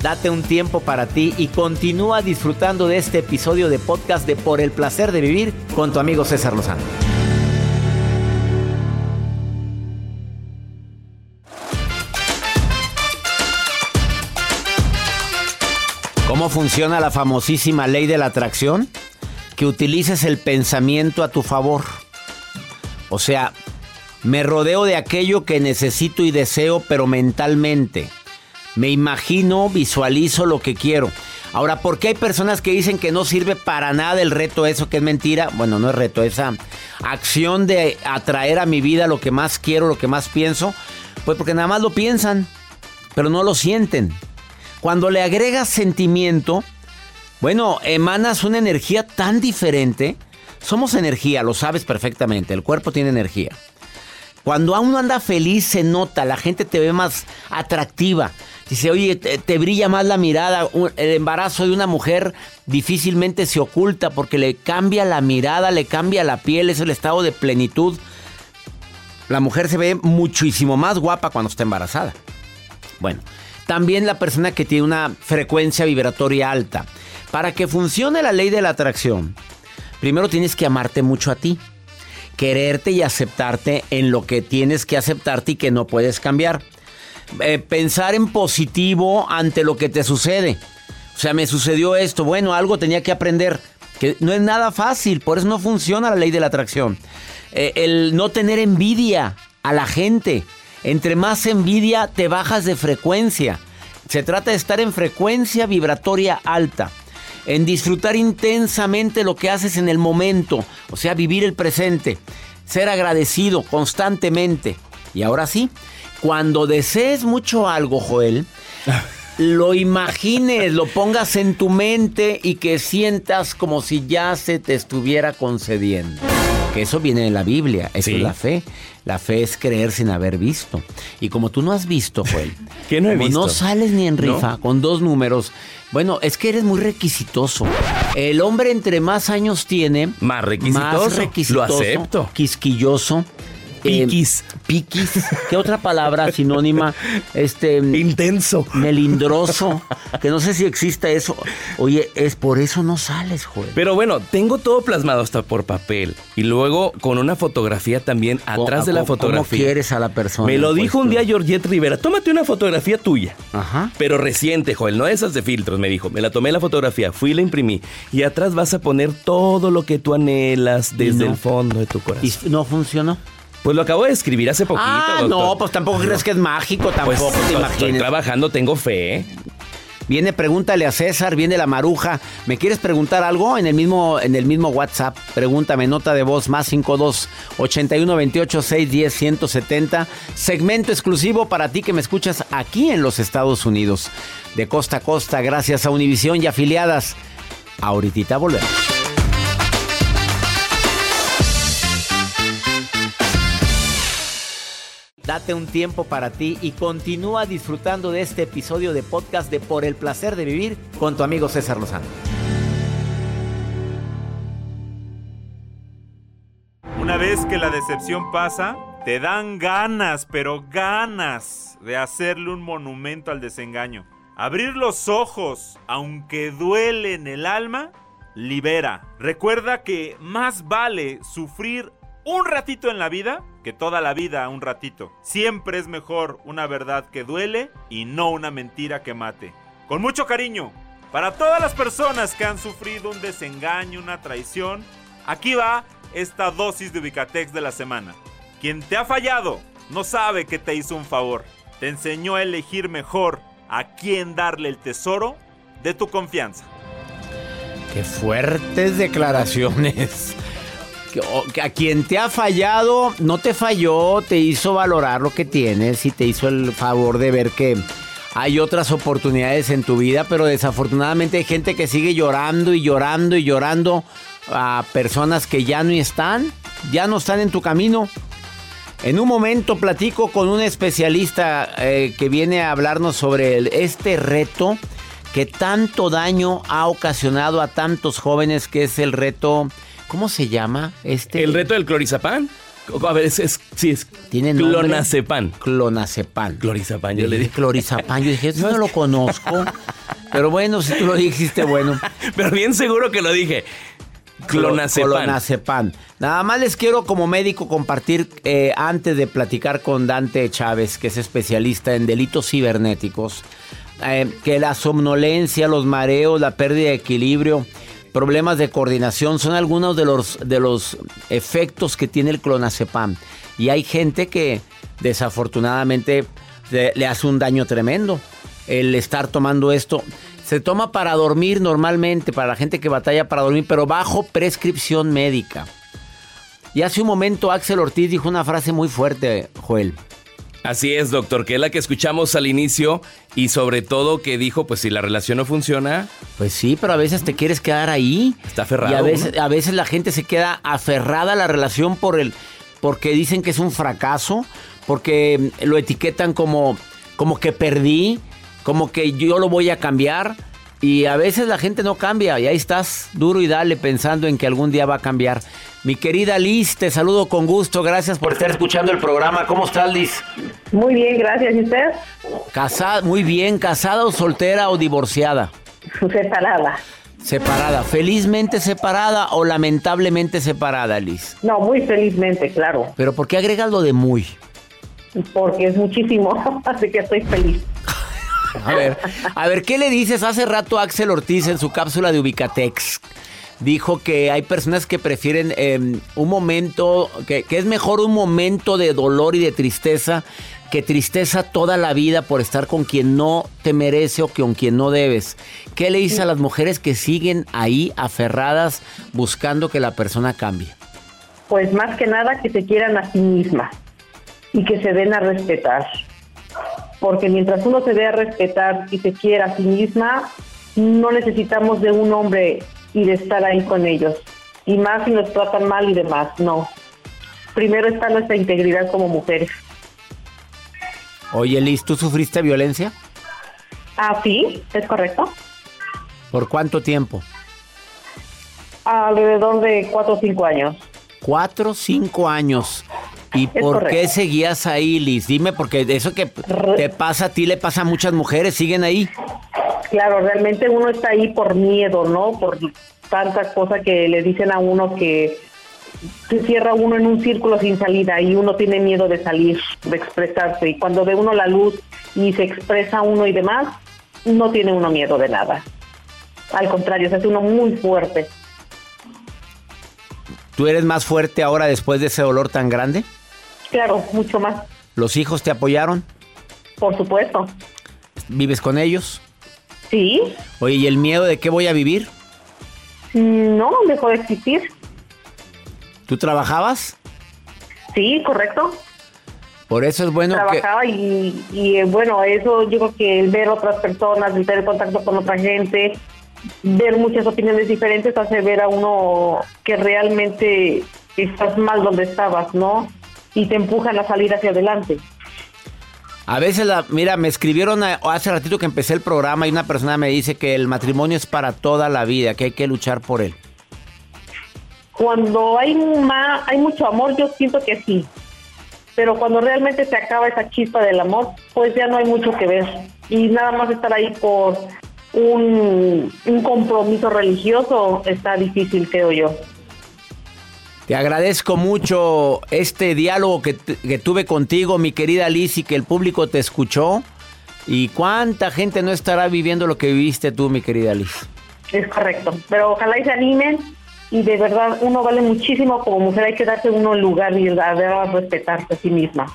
Date un tiempo para ti y continúa disfrutando de este episodio de podcast de Por el placer de vivir con tu amigo César Lozano. ¿Cómo funciona la famosísima ley de la atracción? Que utilices el pensamiento a tu favor. O sea, me rodeo de aquello que necesito y deseo, pero mentalmente. Me imagino, visualizo lo que quiero. Ahora, ¿por qué hay personas que dicen que no sirve para nada el reto eso, que es mentira? Bueno, no es reto, esa acción de atraer a mi vida lo que más quiero, lo que más pienso. Pues porque nada más lo piensan, pero no lo sienten. Cuando le agregas sentimiento, bueno, emanas una energía tan diferente. Somos energía, lo sabes perfectamente, el cuerpo tiene energía. Cuando uno anda feliz se nota, la gente te ve más atractiva. Dice, oye, te, te, brilla más la mirada. El embarazo de una mujer difícilmente se oculta porque le cambia la mirada, le cambia la piel, es el estado de plenitud. La mujer se ve muchísimo más guapa cuando está embarazada. Bueno, también la persona que tiene una frecuencia vibratoria alta. Para que funcione la ley de la atracción, primero tienes que amarte mucho a ti. Quererte y aceptarte en lo que tienes que aceptarte y que no puedes cambiar eh, pensar en positivo ante lo que te sucede. O sea, me sucedió esto, bueno, algo tenía que aprender. Que no es nada fácil, por eso no funciona la ley de la atracción. Eh, el no tener envidia a la gente. Entre más envidia, te bajas de frecuencia. Se trata de estar en frecuencia vibratoria alta. En disfrutar intensamente lo que haces en el momento. O sea, vivir el presente. Ser agradecido constantemente. Y ahora sí, cuando desees mucho algo, Joel, lo imagines, lo pongas en tu mente y que sientas como si ya se te estuviera concediendo. Que eso viene de la Biblia, eso Sí. es la fe. La fe es creer sin haber visto. Y como tú no has visto, Joel, ¿Qué no he como visto? no sales ni en rifa ¿No? con dos números, bueno, es que eres muy requisitoso. El hombre entre más años tiene, Más requisitoso. más requisitoso, Lo acepto. quisquilloso. Eh, Piquis. piquis. ¿Qué otra palabra sinónima? Este. Intenso. Melindroso. Que no sé si exista eso. Oye, es por eso no sales, joder. Pero bueno, tengo todo plasmado hasta por papel. Y luego con una fotografía también atrás de la ¿Cómo- fotografía. ¿Cómo quieres a la persona? Me lo Pues, dijo un día Georgette Rivera. Tómate una fotografía tuya. Ajá. Pero reciente, Joel, no esas de filtros, me dijo. Me la tomé la fotografía, fui y la imprimí. Y atrás vas a poner todo lo que tú anhelas desde no. el fondo de tu corazón. ¿Y no funcionó? Pues lo acabo de escribir hace poquito, ah, doctor. no, pues tampoco crees que es mágico, Pues tampoco te estoy imagines. trabajando, tengo fe. ¿eh? Viene, pregúntale a César, viene la maruja. ¿Me quieres preguntar algo? En el mismo, en el mismo WhatsApp. Pregúntame, nota de voz, más 52 81 28 610 170. Segmento exclusivo para ti que me escuchas aquí en los Estados Unidos. De costa a costa, gracias a Univisión y afiliadas. Ahorita volvemos. Date un tiempo para ti y continúa disfrutando de este episodio de podcast de Por el placer de vivir con tu amigo César Lozano. Una vez que la decepción pasa, te dan ganas, pero ganas de hacerle un monumento al desengaño. Abrir los ojos, aunque duele en el alma, libera. Recuerda que más vale sufrir un ratito en la vida que toda la vida un ratito. Siempre es mejor una verdad que duele y no una mentira que mate. Con mucho cariño, para todas las personas que han sufrido un desengaño, una traición, aquí va esta dosis de Ubicatex de la semana. Quien te ha fallado no sabe que te hizo un favor. Te enseñó a elegir mejor a quién darle el tesoro de tu confianza. Qué fuertes declaraciones. A quien te ha fallado, no te falló, te hizo valorar lo que tienes y te hizo el favor de ver que hay otras oportunidades en tu vida, pero desafortunadamente hay gente que sigue llorando y llorando y llorando a personas que ya no están, ya no están en tu camino. En un momento platico con un especialista eh, que viene a hablarnos sobre este reto que tanto daño ha ocasionado a tantos jóvenes, que es el reto, ¿cómo se llama? Este el reto del clorizapán. A ver, es, sí, es ¿Tiene clonazepam. Clonazepam. Clorizapán, yo le dije. Clorizapán, yo dije, eso no lo conozco. Pero bueno, si tú lo dijiste, bueno. Pero bien seguro que lo dije. Clonazepam. Clonazepam. Nada más les quiero como médico compartir, eh, antes de platicar con Dante Chávez, que es especialista en delitos cibernéticos, eh, que la somnolencia, los mareos, la pérdida de equilibrio, problemas de coordinación son algunos de los, de los efectos que tiene el clonazepam. Y hay gente que desafortunadamente le, hace un daño tremendo el estar tomando esto. Se toma para dormir normalmente, para la gente que batalla para dormir, pero bajo prescripción médica. Y hace un momento Axel Ortiz dijo una frase muy fuerte, Joel. Así es, doctor, que es la que escuchamos al inicio y sobre todo que dijo, pues si la relación no funciona. Pues sí, pero a veces te quieres quedar ahí. Está aferrado. Y a veces, a veces la gente se queda aferrada a la relación por el, porque dicen que es un fracaso, porque lo etiquetan como, como que perdí, como que yo lo voy a cambiar. Y a veces la gente no cambia y ahí estás duro y dale pensando en que algún día va a cambiar. Mi querida Liz, te saludo con gusto. Gracias por estar escuchando el programa. ¿Cómo estás, Liz? Muy bien, gracias. ¿Y usted? Casada, muy bien. ¿Casada o soltera o divorciada? Separada. Separada. ¿Felizmente separada o lamentablemente separada, Liz? No, muy felizmente, claro. ¿Pero por qué agregas lo de muy? Porque es muchísimo, así que estoy feliz. A ver, a ver, ¿qué le dices? Hace rato Axel Ortiz en su cápsula de Ubicatex dijo que hay personas que prefieren em, un momento, que, es mejor un momento de dolor y de tristeza que tristeza toda la vida por estar con quien no te merece o con quien no debes. ¿Qué le dice a las mujeres que siguen ahí aferradas buscando que la persona cambie? Pues más que nada que se quieran a sí mismas y que se den a respetar porque mientras uno se dé a respetar y se quiera a sí misma, no necesitamos de un hombre y de estar ahí con ellos. Y más si nos tratan mal y demás, no. Primero está nuestra integridad como mujeres. Oye, Liz, ¿tú sufriste violencia? Ah, sí, es correcto. ¿Por cuánto tiempo? Alrededor de cuatro o cinco años. Cuatro o cinco años. ¿Y por qué seguías ahí, Liz? Dime, porque eso que te pasa a ti le pasa a muchas mujeres, siguen ahí. Claro, realmente uno está ahí por miedo, ¿no? Por tantas cosas que le dicen a uno que se cierra uno en un círculo sin salida y uno tiene miedo de salir, de expresarse. Y cuando ve uno la luz y se expresa uno y demás, no tiene uno miedo de nada. Al contrario, se hace uno muy fuerte. ¿Tú eres más fuerte ahora después de ese dolor tan grande? Claro, mucho más. ¿Los hijos te apoyaron? Por supuesto. ¿Vives con ellos? Sí. Oye, ¿y el miedo de qué voy a vivir? Mm, no, dejó de existir. ¿Tú trabajabas? Sí, correcto. Por eso es bueno Trabajaba y, y, eh, bueno, eso yo creo que el ver otras personas, el tener contacto con otra gente, ver muchas opiniones diferentes hace ver a uno que realmente estás mal donde estabas, ¿no? Y te empujan a salir hacia adelante. A veces, la, mira, me escribieron hace ratito que empecé el programa y una persona me dice que el matrimonio es para toda la vida, que hay que luchar por él. Cuando hay, más, hay mucho amor, yo siento que sí. Pero cuando realmente se acaba esa chispa del amor, pues ya no hay mucho que ver. Y nada más estar ahí por un, un compromiso religioso está difícil, creo yo. Te agradezco mucho este diálogo que, tuve contigo, mi querida Liz, y que el público te escuchó. ¿Y cuánta gente no estará viviendo lo que viviste tú, mi querida Liz? Es correcto, pero ojalá y se animen y de verdad uno vale muchísimo como mujer, hay que darse uno lugar y a respetarse a sí misma.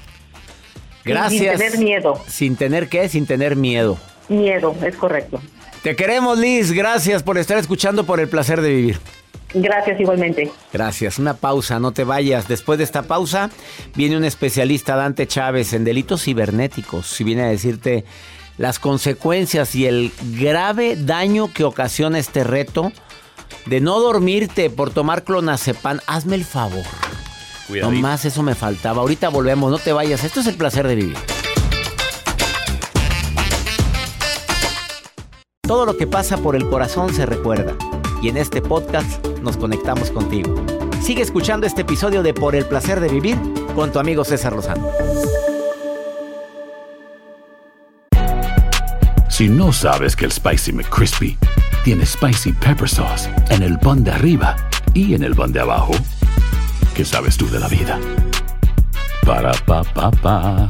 Gracias. Sin tener miedo. ¿Sin tener qué? Sin tener miedo. Miedo, es correcto. Te queremos, Liz. Gracias por estar escuchando por el placer de vivir. Gracias igualmente. Gracias. Una pausa, no te vayas. Después de esta pausa viene un especialista, Dante Chávez, en delitos cibernéticos. Y viene a decirte las consecuencias y el grave daño que ocasiona este reto de no dormirte por tomar clonazepam. Hazme el favor. No más eso me faltaba. Ahorita volvemos, no te vayas. Esto es el placer de vivir. Todo lo que pasa por el corazón se recuerda. Y en este podcast nos conectamos contigo. Sigue escuchando este episodio de Por el placer de vivir con tu amigo César Lozano. Si no sabes que el Spicy McCrispy tiene Spicy Pepper Sauce en el pan de arriba y en el pan de abajo, ¿qué sabes tú de la vida? Para, pa, pa, pa.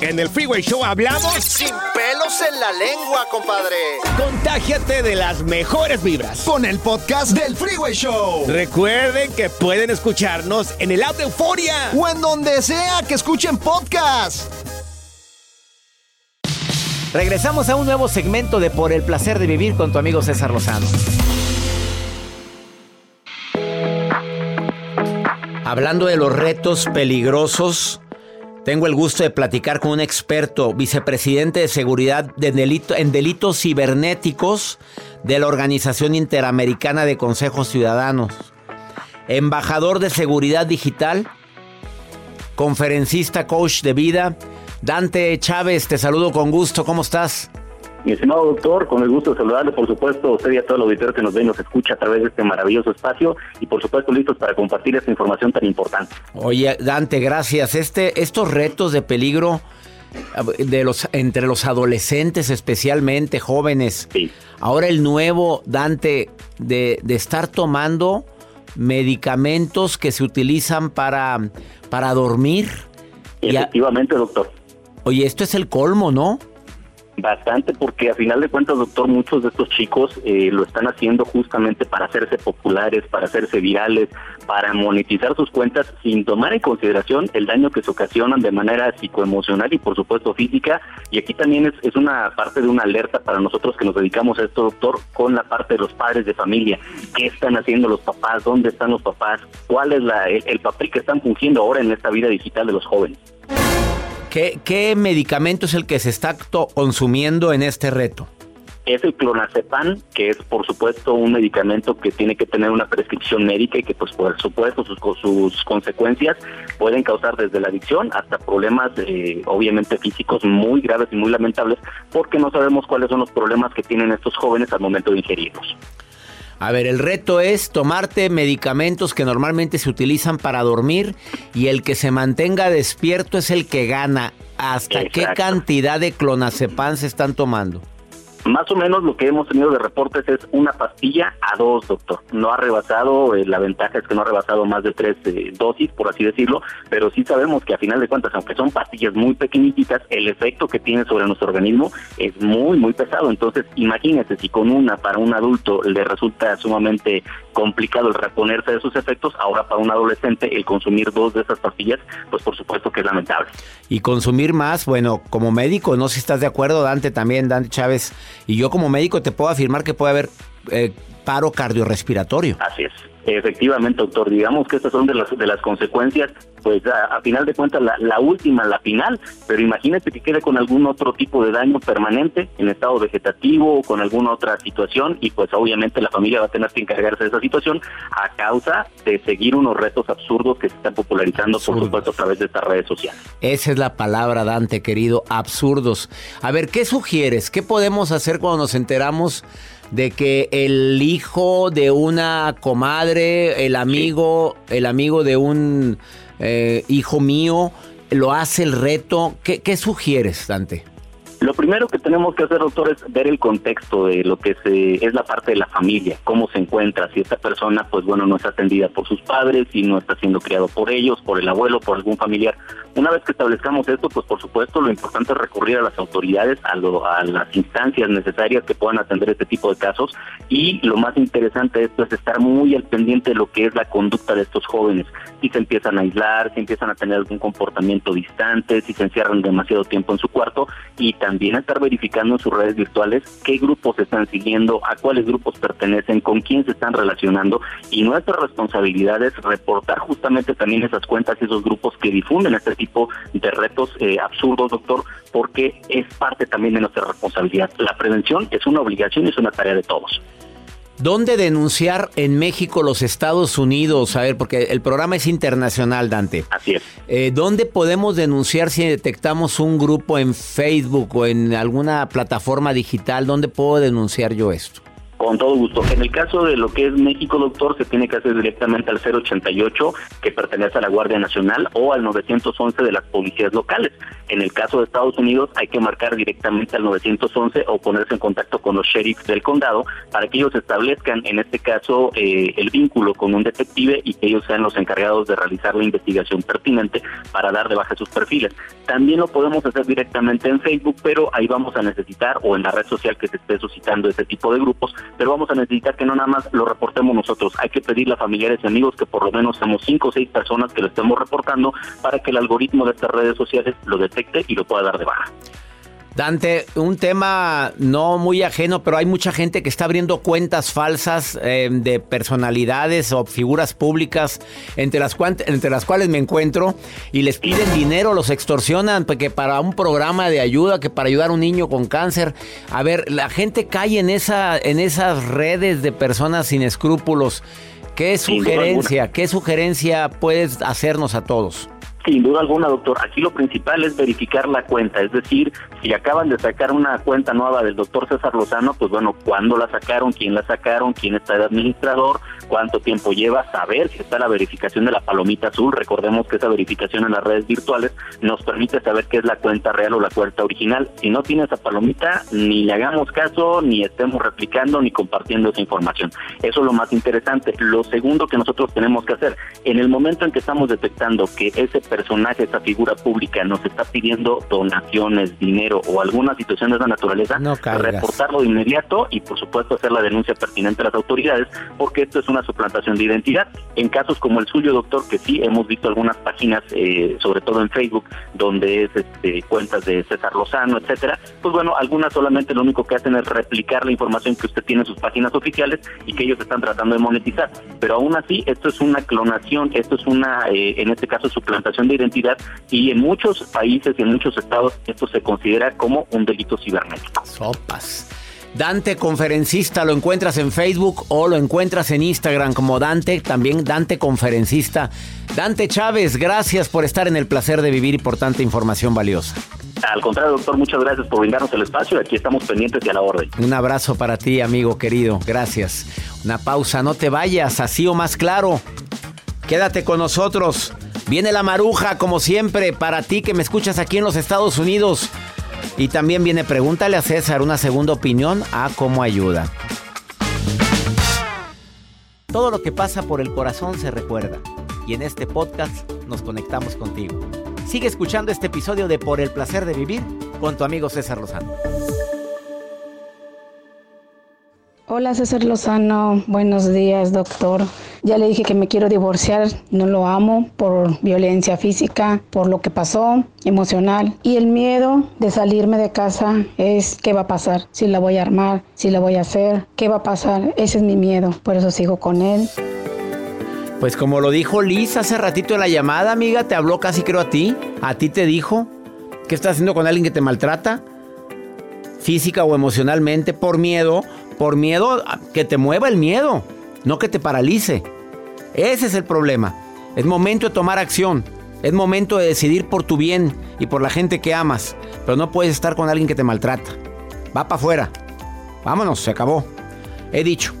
En el Freeway Show hablamos sin pelos en la lengua, compadre. Contágiate de las mejores vibras. Con el podcast del Freeway Show. Recuerden que pueden escucharnos en el app de Euforia. O en donde sea que escuchen podcast. Regresamos a un nuevo segmento de Por el placer de vivir con tu amigo César Lozano. Hablando de los retos peligrosos, tengo el gusto de platicar con un experto, vicepresidente de seguridad en delitos cibernéticos de la Organización Interamericana de Consejos Ciudadanos, embajador de seguridad digital, conferencista, coach de vida. Dante Chávez, te saludo con gusto, ¿cómo estás? Mi estimado doctor, con el gusto de saludarle, por supuesto, a usted y a todo el auditorio que nos ve y nos escucha a través de este maravilloso espacio y por supuesto listos para compartir esta información tan importante. Oye, Dante, gracias. Este, estos retos de peligro de los entre los adolescentes, especialmente jóvenes. Sí. Ahora el nuevo Dante de, de estar tomando medicamentos que se utilizan para, para dormir. A- Efectivamente, doctor. oye, esto es el colmo, ¿no? Bastante, porque a final de cuentas, doctor, muchos de estos chicos eh, lo están haciendo justamente para hacerse populares, para hacerse virales, para monetizar sus cuentas sin tomar en consideración el daño que se ocasionan de manera psicoemocional y por supuesto física. Y aquí también es, es una parte de una alerta para nosotros que nos dedicamos a esto, doctor, con la parte de los padres de familia. ¿Qué están haciendo los papás? ¿Dónde están los papás? ¿Cuál es la, el, el papel que están fungiendo ahora en esta vida digital de los jóvenes? ¿Qué, qué medicamento es el que se está consumiendo en este reto? es el clonazepam, que es por supuesto un medicamento que tiene que tener una prescripción médica y que pues por supuesto sus, sus consecuencias pueden causar desde la adicción hasta problemas eh, obviamente físicos muy graves y muy lamentables porque no sabemos cuáles son los problemas que tienen estos jóvenes al momento de ingerirlos. A ver, el reto es tomarte medicamentos que normalmente se utilizan para dormir y el que se mantenga despierto es el que gana. ¿Hasta qué cantidad de clonazepam se están tomando? Más o menos lo que hemos tenido de reportes es una pastilla a dos, doctor. No ha rebasado, eh, la ventaja es que no ha rebasado más de tres eh, dosis, por así decirlo, pero sí sabemos que a final de cuentas, aunque son pastillas muy pequeñitas, el efecto que tiene sobre nuestro organismo es muy, muy pesado. Entonces, imagínese si con una para un adulto le resulta sumamente complicado el reponerse de sus efectos, ahora para un adolescente el consumir dos de esas pastillas, pues por supuesto que es lamentable. Y consumir más, bueno, como médico, no sé si estás de acuerdo, Dante también, Dante Chávez, y yo como médico te puedo afirmar que puede haber eh, paro cardiorrespiratorio. Así es. Efectivamente, doctor, digamos que estas son de las de las consecuencias, pues a, a final de cuentas la, la última, la final, pero imagínate que quede con algún otro tipo de daño permanente en estado vegetativo o con alguna otra situación y pues obviamente la familia va a tener que encargarse de esa situación a causa de seguir unos retos absurdos que se están popularizando por supuesto a través de estas redes sociales. Esa es la palabra, Dante, querido, absurdos. A ver, ¿qué sugieres? ¿Qué podemos hacer cuando nos enteramos de que el hijo de una comadre, el amigo, el amigo de un eh, hijo mío, lo hace el reto? ¿Qué, qué sugieres, Dante? Lo primero que tenemos que hacer, doctor, es ver el contexto de lo que se, es la parte de la familia, cómo se encuentra, si esta persona, pues bueno, no está atendida por sus padres, si no está siendo criado por ellos, por el abuelo, por algún familiar. Una vez que establezcamos esto, pues por supuesto lo importante es recurrir a las autoridades, a, a las instancias necesarias que puedan atender este tipo de casos. Y lo más interesante de esto es estar muy al pendiente de lo que es la conducta de estos jóvenes, si se empiezan a aislar, si empiezan a tener algún comportamiento distante, si se encierran demasiado tiempo en su cuarto y también estar verificando en sus redes virtuales qué grupos están siguiendo, a cuáles grupos pertenecen, con quién se están relacionando y nuestra responsabilidad es reportar justamente también esas cuentas y esos grupos que difunden este tipo de retos eh, absurdos, doctor, porque es parte también de nuestra responsabilidad. La prevención es una obligación y es una tarea de todos. ¿Dónde denunciar en México, los Estados Unidos? A ver, porque el programa es internacional, Dante. Así es. Eh, ¿Dónde podemos denunciar si detectamos un grupo en Facebook o en alguna plataforma digital? ¿Dónde puedo denunciar yo esto? Con todo gusto. En el caso de lo que es México, doctor, se tiene que hacer directamente al 088, que pertenece a la Guardia Nacional, o al 911 de las policías locales. En el caso de Estados Unidos, hay que marcar directamente al 911 o ponerse en contacto con los sheriffs del condado para que ellos establezcan, en este caso, eh, el vínculo con un detective y que ellos sean los encargados de realizar la investigación pertinente para dar de baja sus perfiles. También lo podemos hacer directamente en Facebook, pero ahí vamos a necesitar, o en la red social que se esté suscitando ese tipo de grupos, pero vamos a necesitar que no nada más lo reportemos nosotros, hay que pedirle a familiares y amigos que por lo menos seamos cinco o seis personas que lo estemos reportando para que el algoritmo de estas redes sociales lo detecte y lo pueda dar de baja. Dante, un tema no muy ajeno, pero hay mucha gente que está abriendo cuentas falsas eh, de personalidades o figuras públicas entre las, entre las cuales me encuentro y les piden dinero, los extorsionan porque para un programa de ayuda, que para ayudar a un niño con cáncer. A ver, la gente cae en, esa, en esas redes de personas sin escrúpulos. ¿Qué sugerencia, qué sugerencia puedes hacernos a todos? Sin duda alguna, doctor. Aquí lo principal es verificar la cuenta, es decir, si acaban de sacar una cuenta nueva del doctor César Lozano, pues bueno, cuándo la sacaron, quién la sacaron, quién está de administrador, cuánto tiempo lleva, saber si está la verificación de la palomita azul. Recordemos que esa verificación en las redes virtuales nos permite saber qué es la cuenta real o la cuenta original. Si no tiene esa palomita, ni le hagamos caso, ni estemos replicando, ni compartiendo esa información. Eso es lo más interesante. Lo segundo que nosotros tenemos que hacer, en el momento en que estamos detectando que ese personaje, esta figura pública nos está pidiendo donaciones, dinero o alguna situación de esa naturaleza, reportarlo de inmediato y por supuesto hacer la denuncia pertinente a las autoridades porque esto es una suplantación de identidad. En casos como el suyo, doctor, que sí hemos visto algunas páginas, eh, sobre todo en Facebook, donde es este, cuentas de César Lozano, etcétera, pues bueno, algunas solamente lo único que hacen es replicar la información que usted tiene en sus páginas oficiales y que ellos están tratando de monetizar. Pero aún así, esto es una clonación, esto es una, eh, en este caso, suplantación de identidad y en muchos países y en muchos estados esto se considera como un delito cibernético. Sopas. Dante Conferencista, lo encuentras en Facebook o lo encuentras en Instagram como Dante, también Dante Conferencista. Dante Chávez, gracias por estar en el placer de vivir y por tanta información valiosa. Al contrario, doctor, muchas gracias por brindarnos el espacio y aquí estamos pendientes y a la orden. Un abrazo para ti, amigo querido. Gracias. Una pausa, no te vayas, así o más claro. Quédate con nosotros. Viene la maruja, como siempre, para ti que me escuchas aquí en los Estados Unidos. Y también viene Pregúntale a César una segunda opinión a cómo ayuda. Todo lo que pasa por el corazón se recuerda. Y en este podcast nos conectamos contigo. Sigue escuchando este episodio de Por el placer de vivir con tu amigo César Lozano. Hola César Lozano, buenos días doctor. Ya le dije que me quiero divorciar, no lo amo por violencia física, por lo que pasó, emocional. Y el miedo de salirme de casa es qué va a pasar, si la voy a armar, si la voy a hacer, qué va a pasar. Ese es mi miedo, por eso sigo con él. Pues como lo dijo Liz hace ratito en la llamada, amiga, te habló casi creo a ti. A ti te dijo, ¿qué estás haciendo con alguien que te maltrata? Física o emocionalmente, por miedo por miedo que te mueva el miedo, no que te paralice. Ese es el problema. Es momento de tomar acción. Es momento de decidir por tu bien y por la gente que amas. Pero no puedes estar con alguien que te maltrata. Va para afuera. Vámonos, se acabó. He dicho.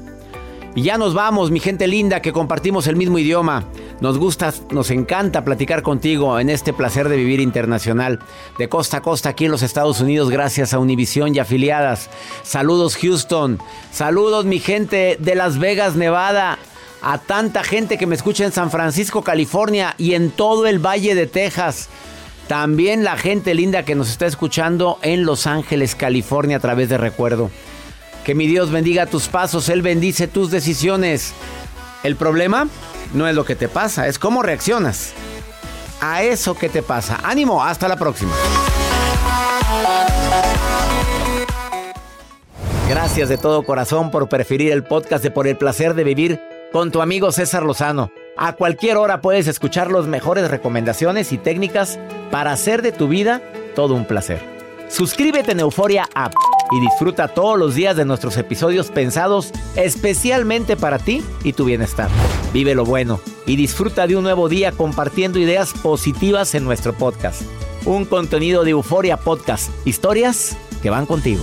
Y ya nos vamos, mi gente linda, que compartimos el mismo idioma. Nos gusta, nos encanta platicar contigo en este placer de vivir internacional, de costa a costa aquí en los Estados Unidos, gracias a Univisión y afiliadas. Saludos Houston, saludos mi gente de Las Vegas, Nevada, a tanta gente que me escucha en San Francisco, California y en todo el Valle de Texas. También la gente linda que nos está escuchando en Los Ángeles, California a través de Recuerdo. Que mi Dios bendiga tus pasos, Él bendice tus decisiones. El problema no es lo que te pasa, es cómo reaccionas a eso que te pasa. Ánimo, hasta la próxima. Gracias de todo corazón por preferir el podcast de Por el placer de vivir con tu amigo César Lozano. A cualquier hora puedes escuchar las mejores recomendaciones y técnicas para hacer de tu vida todo un placer. Suscríbete en Euforia App y disfruta todos los días de nuestros episodios pensados especialmente para ti y tu bienestar. Vive lo bueno y disfruta de un nuevo día compartiendo ideas positivas en nuestro podcast. Un contenido de Euforia Podcast. Historias que van contigo.